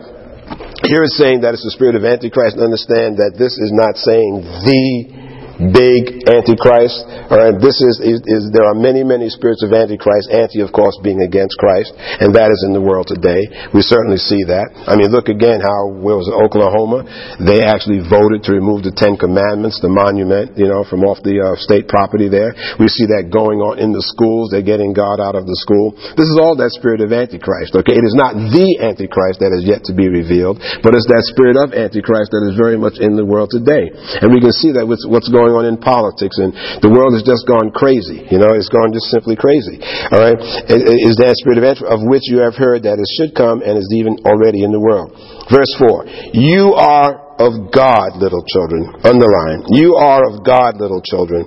Speaker 1: here it's saying that it's the spirit of Antichrist. Understand that this is not saying the big antichrist. All right, this is, is, is, there are many many spirits of antichrist. Anti, of course, being against Christ, and that is in the world today. We certainly see that. I mean, look again how where was it, Oklahoma? They actually voted to remove the Ten Commandments, the monument, you know, from off the uh, state property there. We see that going on in the schools. They're getting God out of the school. This is all that spirit of antichrist. Okay, it is not the antichrist that is yet to be revealed, but it's that spirit of antichrist that is very much in the world today, and we can see that with what's going going on in politics, and the world has just gone crazy. You know, it's gone just simply crazy. All right, is that spirit of of which you have heard that it should come and is even already in the world. Verse four: You are of God, little children. Underline. You are of God, little children,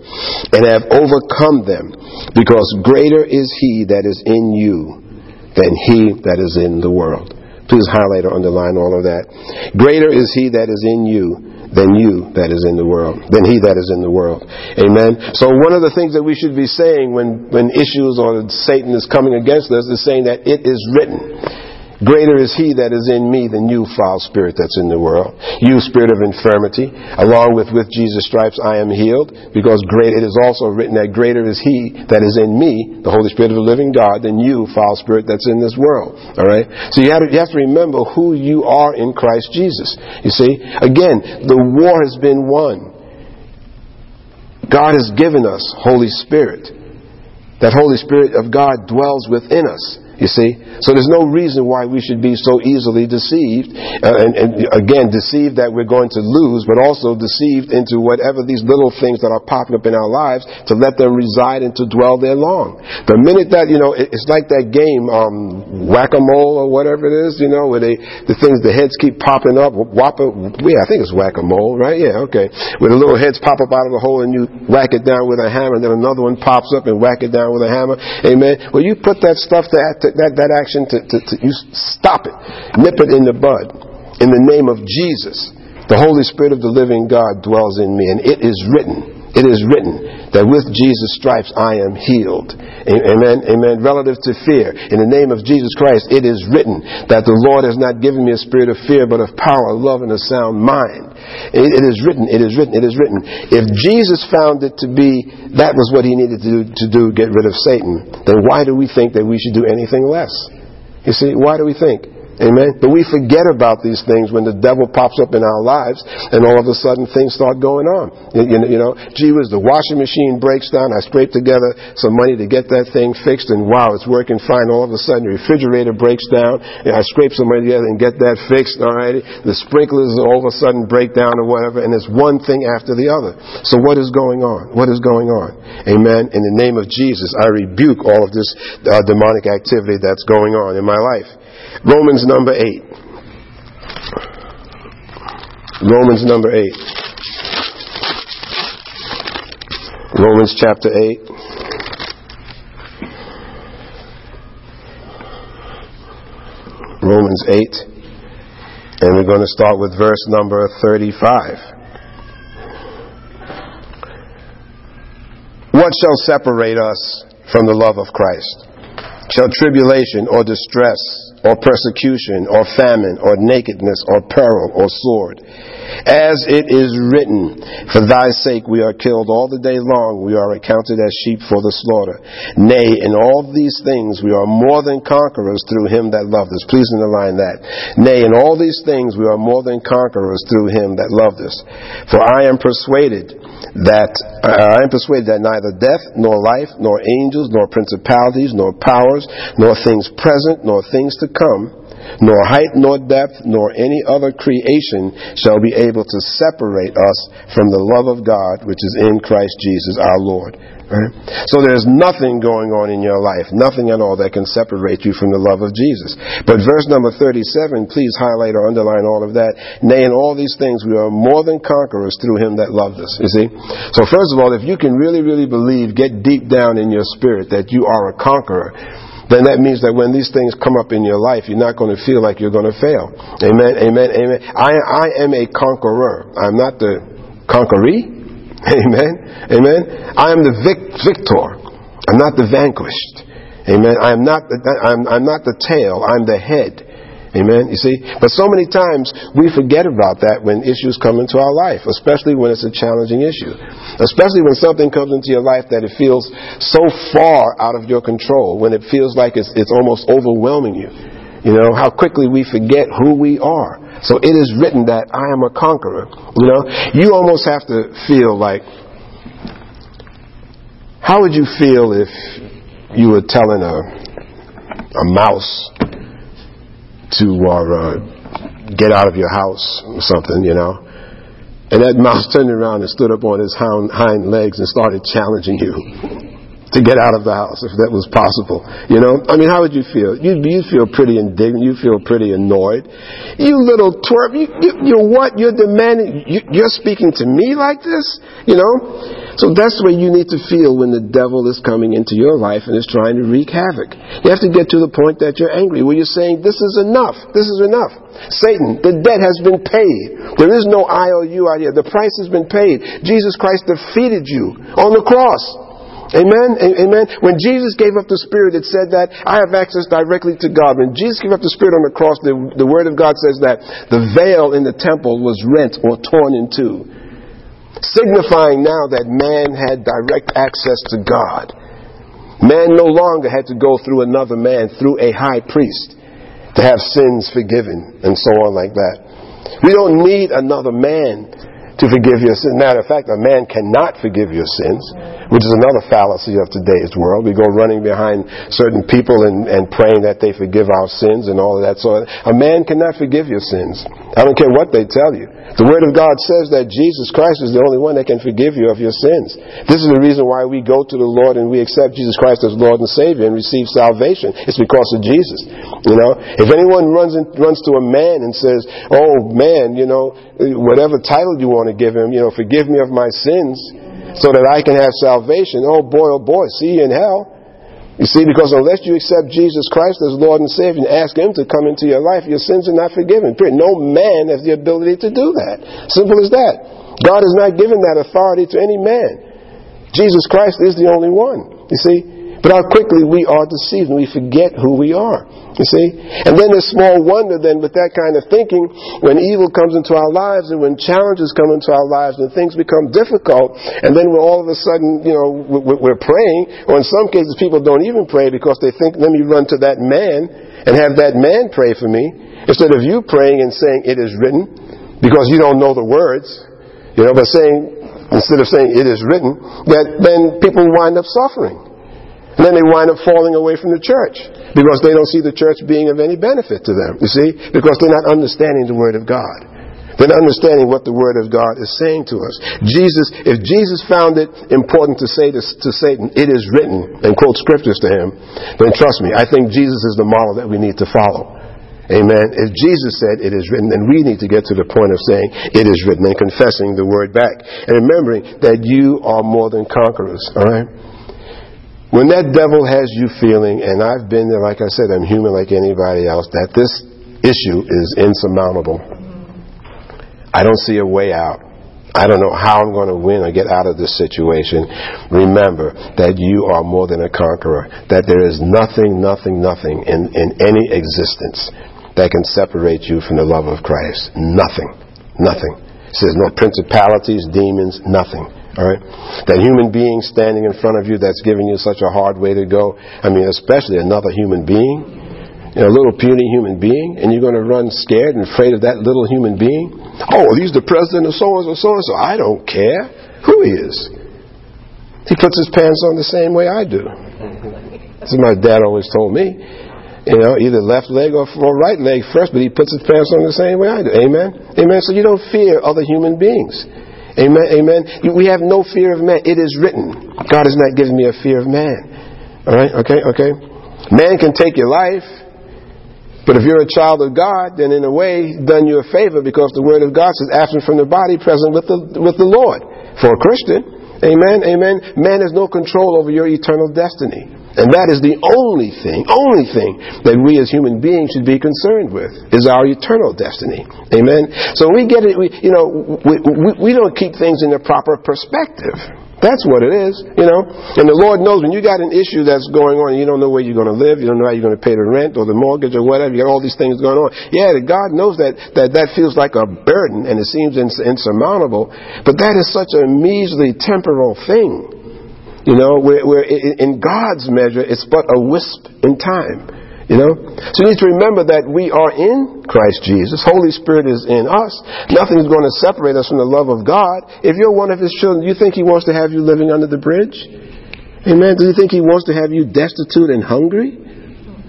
Speaker 1: and have overcome them, because greater is He that is in you than he that is in the world. Please highlight or underline all of that. Greater is He that is in you than you that is in the world, than he that is in the world. Amen. So one of the things that we should be saying when, when issues or Satan is coming against us is saying that it is written. Greater is he that is in me than you, foul spirit that's in the world. You, spirit of infirmity, along with with Jesus' stripes I am healed, because great it is also written that greater is he that is in me, the Holy Spirit of the living God, than you, foul spirit that's in this world. All right. So you have to, you have to remember who you are in Christ Jesus. You see, again, the war has been won. God has given us Holy Spirit. That Holy Spirit of God dwells within us. You see? So there's no reason why we should be so easily deceived. Uh, and, and, again, deceived that we're going to lose, but also deceived into whatever these little things that are popping up in our lives to let them reside and to dwell there long. The minute that, you know, it, it's like that game, um, whack-a-mole or whatever it is, you know, where they, the things, the heads keep popping up. Whopper, yeah, I think it's whack-a-mole, right? Yeah, okay. Where the little heads pop up out of the hole and you whack it down with a hammer and then another one pops up and whack it down with a hammer. Amen. Well, you put that stuff that that, that action to, to, to you stop it, nip it in the bud. In the name of Jesus, the Holy Spirit of the living God dwells in me, and it is written. It is written that with Jesus' stripes I am healed. Amen. Amen. Relative to fear, in the name of Jesus Christ, it is written that the Lord has not given me a spirit of fear, but of power, love, and a sound mind. It, is written. It is written. It is written. If Jesus found it to be that was what he needed to do, to do get rid of Satan, then why do we think that we should do anything less? You see, why do we think? Amen. But we forget about these things when the devil pops up in our lives and all of a sudden things start going on. You, you know, gee whiz, the washing machine breaks down. I scrape together some money to get that thing fixed and wow, it's working fine. All of a sudden the refrigerator breaks down and I scrape some money together and get that fixed. Alrighty. The sprinklers all of a sudden break down or whatever and it's one thing after the other. So what is going on? What is going on? Amen. In the name of Jesus, I rebuke all of this uh, demonic activity that's going on in my life. Romans number 8. Romans number 8. Romans chapter 8. Romans 8. And we're going to start with verse number 35. What shall separate us from the love of Christ? Shall tribulation or distress or persecution, or famine, or nakedness, or peril, or sword. As it is written, For thy sake we are killed all the day long, we are accounted as sheep for the slaughter. Nay, in all these things we are more than conquerors through him that loved us. Please underline that. Nay, in all these things we are more than conquerors through him that loved us. For I am persuaded that uh, I am persuaded that neither death, nor life, nor angels, nor principalities, nor powers, nor things present, nor things to come, nor height, nor depth, nor any other creation shall be able to separate us from the love of God which is in Christ Jesus our Lord. Right? So there's nothing going on in your life, nothing at all that can separate you from the love of Jesus. But verse number 37, please highlight or underline all of that. Nay, in all these things we are more than conquerors through him that loved us. You see? So first of all, if you can really, really believe, get deep down in your spirit that you are a conqueror, then that means that when these things come up in your life, you're not going to feel like you're going to fail. Amen, amen, amen. I, I am a conqueror. I'm not the conqueree. (laughs) Amen, amen. I am the vic- victor. I'm not the vanquished. Amen. I am not the, I'm, I'm not the tail. I'm the head. Amen. You see? But so many times we forget about that when issues come into our life, especially when it's a challenging issue. Especially when something comes into your life that it feels so far out of your control, when it feels like it's, it's almost overwhelming you. You know, how quickly we forget who we are. So it is written that I am a conqueror. You know, you almost have to feel like, how would you feel if you were telling a, a mouse to uh, get out of your house or something, you know. And that mouse turned around and stood up on his hind legs and started challenging you to get out of the house if that was possible. You know, I mean, how would you feel? You you feel pretty indignant. You feel pretty annoyed. You little twerp. You, you you're what? You're demanding. You, you're speaking to me like this. You know. So that's the way you need to feel when the devil is coming into your life and is trying to wreak havoc. You have to get to the point that you're angry, where you're saying, This is enough. This is enough. Satan, the debt has been paid. There is no IOU out here. The price has been paid. Jesus Christ defeated you on the cross. Amen? Amen? When Jesus gave up the Spirit, it said that I have access directly to God. When Jesus gave up the Spirit on the cross, the, the Word of God says that the veil in the temple was rent or torn in two signifying now that man had direct access to God. Man no longer had to go through another man, through a high priest, to have sins forgiven, and so on like that. We don't need another man to forgive your sins. Matter of fact, a man cannot forgive your sins, which is another fallacy of today's world. We go running behind certain people and, and praying that they forgive our sins and all of that sort. A man cannot forgive your sins. I don't care what they tell you. The Word of God says that Jesus Christ is the only one that can forgive you of your sins. This is the reason why we go to the Lord and we accept Jesus Christ as Lord and Savior and receive salvation. It's because of Jesus. You know, if anyone runs in, runs to a man and says, "Oh man, you know, whatever title you want to give him, you know, forgive me of my sins, so that I can have salvation," oh boy, oh boy, see you in hell. You see, because unless you accept Jesus Christ as Lord and Savior and ask Him to come into your life, your sins are not forgiven. No man has the ability to do that. Simple as that. God has not given that authority to any man. Jesus Christ is the only one. You see? But how quickly we are deceived and we forget who we are. You see? And then there's small wonder then with that kind of thinking when evil comes into our lives and when challenges come into our lives and things become difficult and then we're all of a sudden, you know, we're praying or in some cases people don't even pray because they think, let me run to that man and have that man pray for me instead of you praying and saying it is written because you don't know the words, you know, but saying, instead of saying it is written, that then people wind up suffering. And then they wind up falling away from the church because they don't see the church being of any benefit to them, you see, because they're not understanding the Word of God than understanding what the Word of God is saying to us. Jesus, if Jesus found it important to say to, to Satan, it is written, and quote scriptures to him, then trust me, I think Jesus is the model that we need to follow. Amen. If Jesus said it is written, then we need to get to the point of saying it is written and confessing the word back. And remembering that you are more than conquerors. Alright? When that devil has you feeling, and I've been there, like I said, I'm human like anybody else, that this issue is insurmountable. I don't see a way out. I don't know how I'm going to win or get out of this situation. Remember that you are more than a conqueror, that there is nothing, nothing, nothing in, in any existence that can separate you from the love of Christ. Nothing. Nothing. It says no principalities, demons, nothing. All right? That human being standing in front of you that's giving you such a hard way to go. I mean, especially another human being you know, a little puny human being, and you're going to run scared and afraid of that little human being? Oh, he's the president of so and so, so and so. I don't care who he is. He puts his pants on the same way I do. This is my dad always told me. You know, either left leg or, or right leg first, but he puts his pants on the same way I do. Amen? Amen. So you don't fear other human beings. Amen. Amen. We have no fear of man. It is written. God has not given me a fear of man. All right? Okay? Okay? Man can take your life. But if you're a child of God, then in a way, done you a favor because the Word of God says, absent from the body, present with the, with the Lord. For a Christian, amen, amen, man has no control over your eternal destiny. And that is the only thing, only thing that we as human beings should be concerned with is our eternal destiny. Amen. So we get it. We, you know, we, we, we don't keep things in the proper perspective. That's what it is, you know. And the Lord knows when you got an issue that's going on, you don't know where you're going to live, you don't know how you're going to pay the rent or the mortgage or whatever. You got all these things going on. Yeah, God knows that that that feels like a burden and it seems ins- insurmountable, but that is such a measly temporal thing. You know, where, in God's measure, it's but a wisp in time. You know? So you need to remember that we are in Christ Jesus. Holy Spirit is in us. Nothing is going to separate us from the love of God. If you're one of His children, do you think He wants to have you living under the bridge? Amen. Do you think He wants to have you destitute and hungry?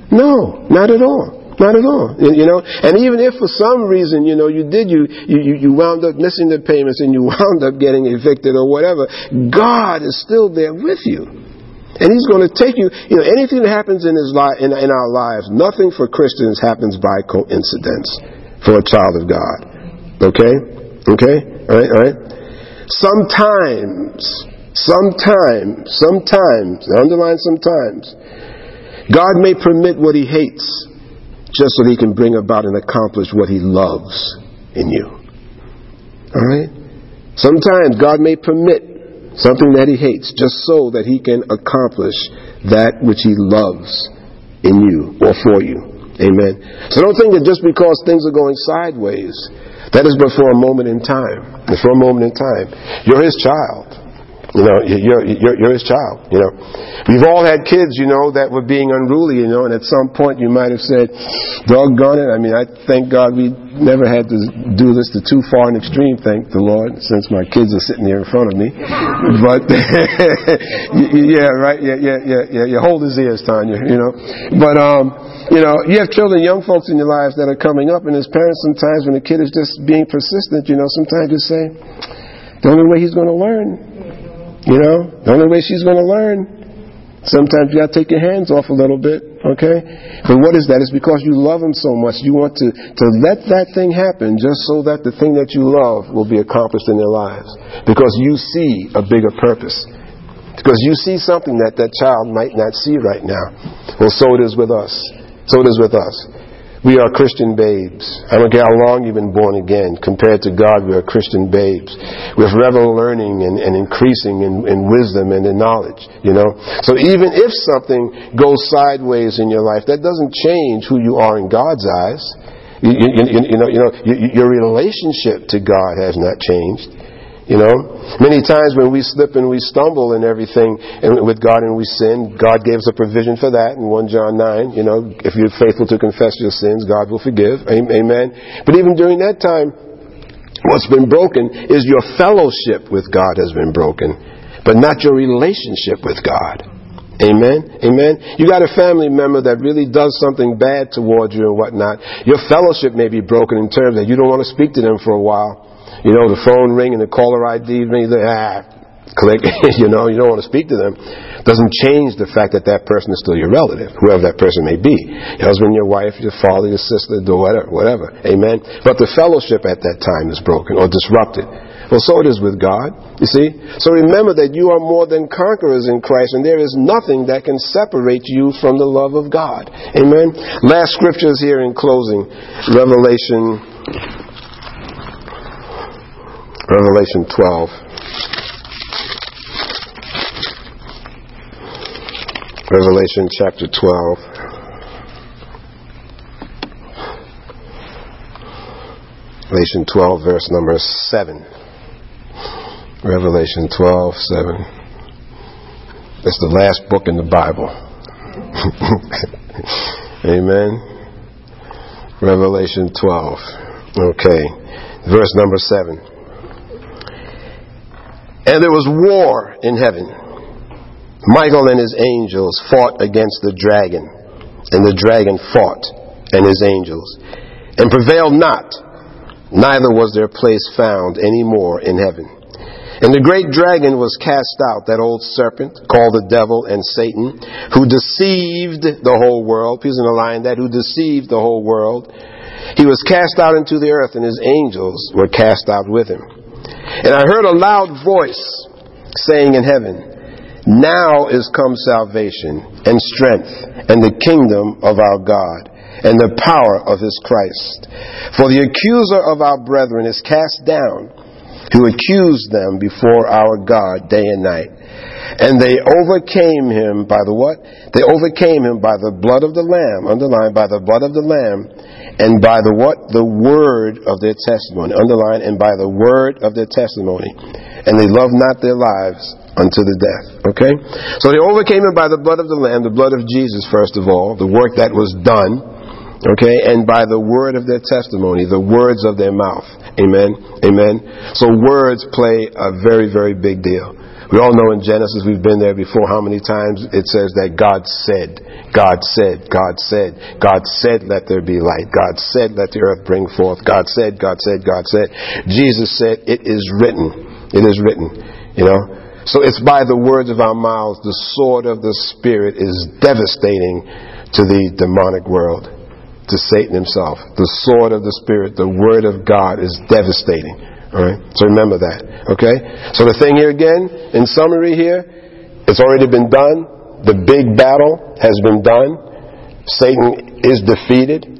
Speaker 1: No, not at all. Not at all. You know, and even if for some reason, you know, you did, you, you, you wound up missing the payments and you (laughs) wound up getting evicted or whatever, God is still there with you. And He's going to take you, you know, anything that happens in His life, in, in our lives, nothing for Christians happens by coincidence for a child of God. Okay? Okay? Alright, alright? Sometimes, sometimes, sometimes, underline sometimes, God may permit what He hates just so that He can bring about and accomplish what He loves in you. Alright? Sometimes God may permit something that he hates, just so that he can accomplish that which he loves in you or for you. Amen. So don't think that just because things are going sideways, that is but for a moment in time. For a moment in time. You're his child. You know, you're, you're, you're his child. You know, we've all had kids, you know, that were being unruly, you know, and at some point you might have said, doggone it. I mean, I thank God we never had to do this to too far an extreme, thank the Lord, since my kids are sitting here in front of me. (laughs) But, (laughs) yeah, right, yeah, yeah, yeah, yeah, you hold his ears, Tanya, you know. But, um, you know, you have children, young folks in your lives that are coming up, and as parents, sometimes when a kid is just being persistent, you know, sometimes you say, the only way he's going to learn you know, the only way she's going to learn. Sometimes you got to take your hands off a little bit, okay? But what is that? It's because you love them so much. You want to, to let that thing happen just so that the thing that you love will be accomplished in their lives. Because you see a bigger purpose. Because you see something that that child might not see right now. Well, so it is with us. So it is with us. We are Christian babes. I don't care how long you've been born again. Compared to God, we are Christian babes. We're forever learning and, and increasing in, in, wisdom and in knowledge, you know. So even if something goes sideways in your life, that doesn't change who you are in God's eyes. You, you, you, you know, you know your relationship to God has not changed. You know, many times when we slip and we stumble and everything and with God and we sin, God gave us a provision for that in 1 John 9. You know, if you're faithful to confess your sins, God will forgive. Amen. But even during that time, what's been broken is your fellowship with God has been broken, but not your relationship with God. Amen. Amen. You got a family member that really does something bad towards you and whatnot. Your fellowship may be broken in terms that you don't want to speak to them for a while. You know, the phone ring and the caller ID ring, ah, click, (laughs) you know, you don't want to speak to them. Doesn't change the fact that that person is still your relative, whoever that person may be. Your husband, your wife, your father, your sister, whatever, whatever. Amen. But the fellowship at that time is broken or disrupted. Well, so it is with God, you see. So remember that you are more than conquerors in Christ, and there is nothing that can separate you from the love of God. Amen. Last scriptures here in closing. Revelation Revelation 12. Revelation chapter 12. Revelation 12, verse number 7. Revelation 12, 7. It's the last book in the Bible. (laughs) Amen. Revelation 12. Okay. Verse number 7. And there was war in heaven. Michael and his angels fought against the dragon, and the dragon fought and his angels, and prevailed not, neither was their place found any more in heaven. And the great dragon was cast out, that old serpent, called the devil and Satan, who deceived the whole world. he's Please underline that, who deceived the whole world. He was cast out into the earth, and his angels were cast out with him. And I heard a loud voice saying in heaven, Now is come salvation and strength and the kingdom of our God and the power of his Christ. For the accuser of our brethren is cast down, who accused them before our God day and night. And they overcame him by the what? They overcame him by the blood of the Lamb, underlined by the blood of the Lamb, and by the what? The word of their testimony. Underline, and by the word of their testimony. And they loved not their lives unto the death. Okay? So they overcame him by the blood of the Lamb, the blood of Jesus, first of all, the work that was done. Okay? And by the word of their testimony, the words of their mouth. Amen? Amen? So words play a very, very big deal. We all know in Genesis, we've been there before, how many times it says that God said, God said, God said, God said, let there be light. God said, let the earth bring forth. God said, God said, God said. Jesus said, it is written. It is written. You know? So it's by the words of our mouths, the sword of the Spirit is devastating to the demonic world, to Satan himself. The sword of the Spirit, the word of God is devastating. All right? So remember that. Okay? So the thing here again, in summary here, it's already been done. The big battle has been done. Satan is defeated.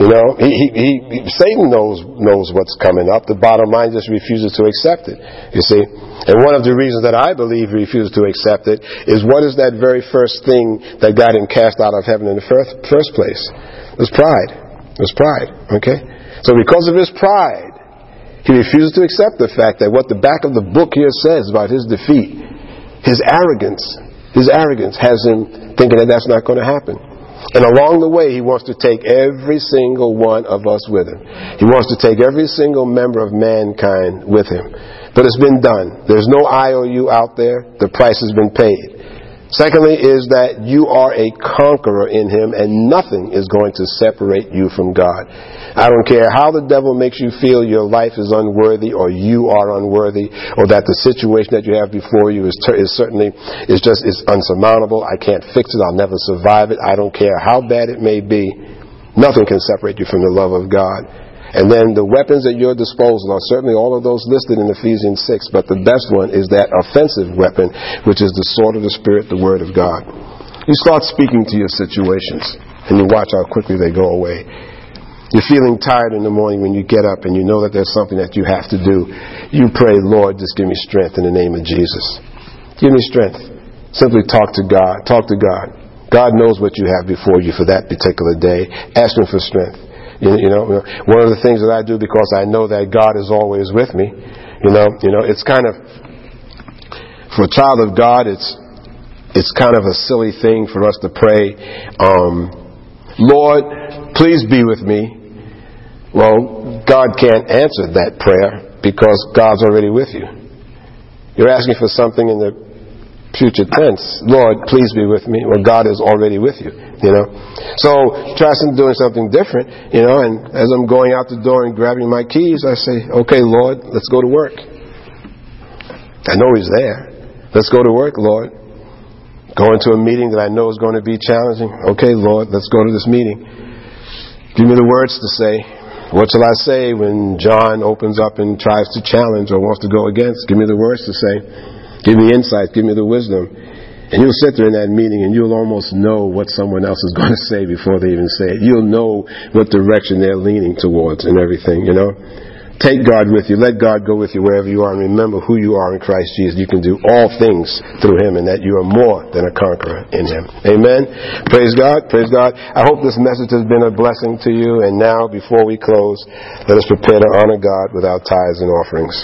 Speaker 1: You know, he, he, he, Satan knows knows what's coming up. The bottom line just refuses to accept it. You see, and one of the reasons that I believe he refuses to accept it is what is that very first thing that got him cast out of heaven in the first first place? It was pride. It was pride. Okay, so because of his pride, he refuses to accept the fact that what the back of the book here says about his defeat, his arrogance, his arrogance has him thinking that that's not going to happen. And along the way, he wants to take every single one of us with him. He wants to take every single member of mankind with him. But it's been done. There's no IOU out there. The price has been paid. Secondly, is that you are a conqueror in Him and nothing is going to separate you from God. I don't care how the devil makes you feel your life is unworthy or you are unworthy or that the situation that you have before you is, ter- is certainly, is just, is unsurmountable. I can't fix it. I'll never survive it. I don't care how bad it may be. Nothing can separate you from the love of God. And then the weapons at your disposal are certainly all of those listed in Ephesians 6, but the best one is that offensive weapon, which is the sword of the Spirit, the Word of God. You start speaking to your situations, and you watch how quickly they go away. You're feeling tired in the morning when you get up and you know that there's something that you have to do. You pray, Lord, just give me strength in the name of Jesus. Give me strength. Simply talk to God. Talk to God. God knows what you have before you for that particular day. Ask Him for strength. You, you know, one of the things that I do because I know that God is always with me. You know, you know, it's kind of for a child of God, it's it's kind of a silly thing for us to pray, um, Lord, please be with me. Well, God can't answer that prayer because God's already with you. You're asking for something in the future tense. Lord, please be with me. Well, God is already with you, you know. So try some doing something different, you know, and as I'm going out the door and grabbing my keys, I say, okay, Lord, let's go to work. I know He's there. Let's go to work, Lord. Going into a meeting that I know is going to be challenging. Okay, Lord, let's go to this meeting. Give me the words to say. What shall I say when John opens up and tries to challenge or wants to go against? Give me the words to say. Give me insight. Give me the wisdom. And you'll sit there in that meeting and you'll almost know what someone else is (laughs) going to say before they even say it. You'll know what direction they're leaning towards and everything, you know? Take God with you. Let God go with you wherever you are and remember who you are in Christ Jesus. You can do all things through Him and that you are more than a conqueror in Him. Amen. Praise God. Praise God. I hope this message has been a blessing to you. And now, before we close, let us prepare to honor God with our tithes and offerings.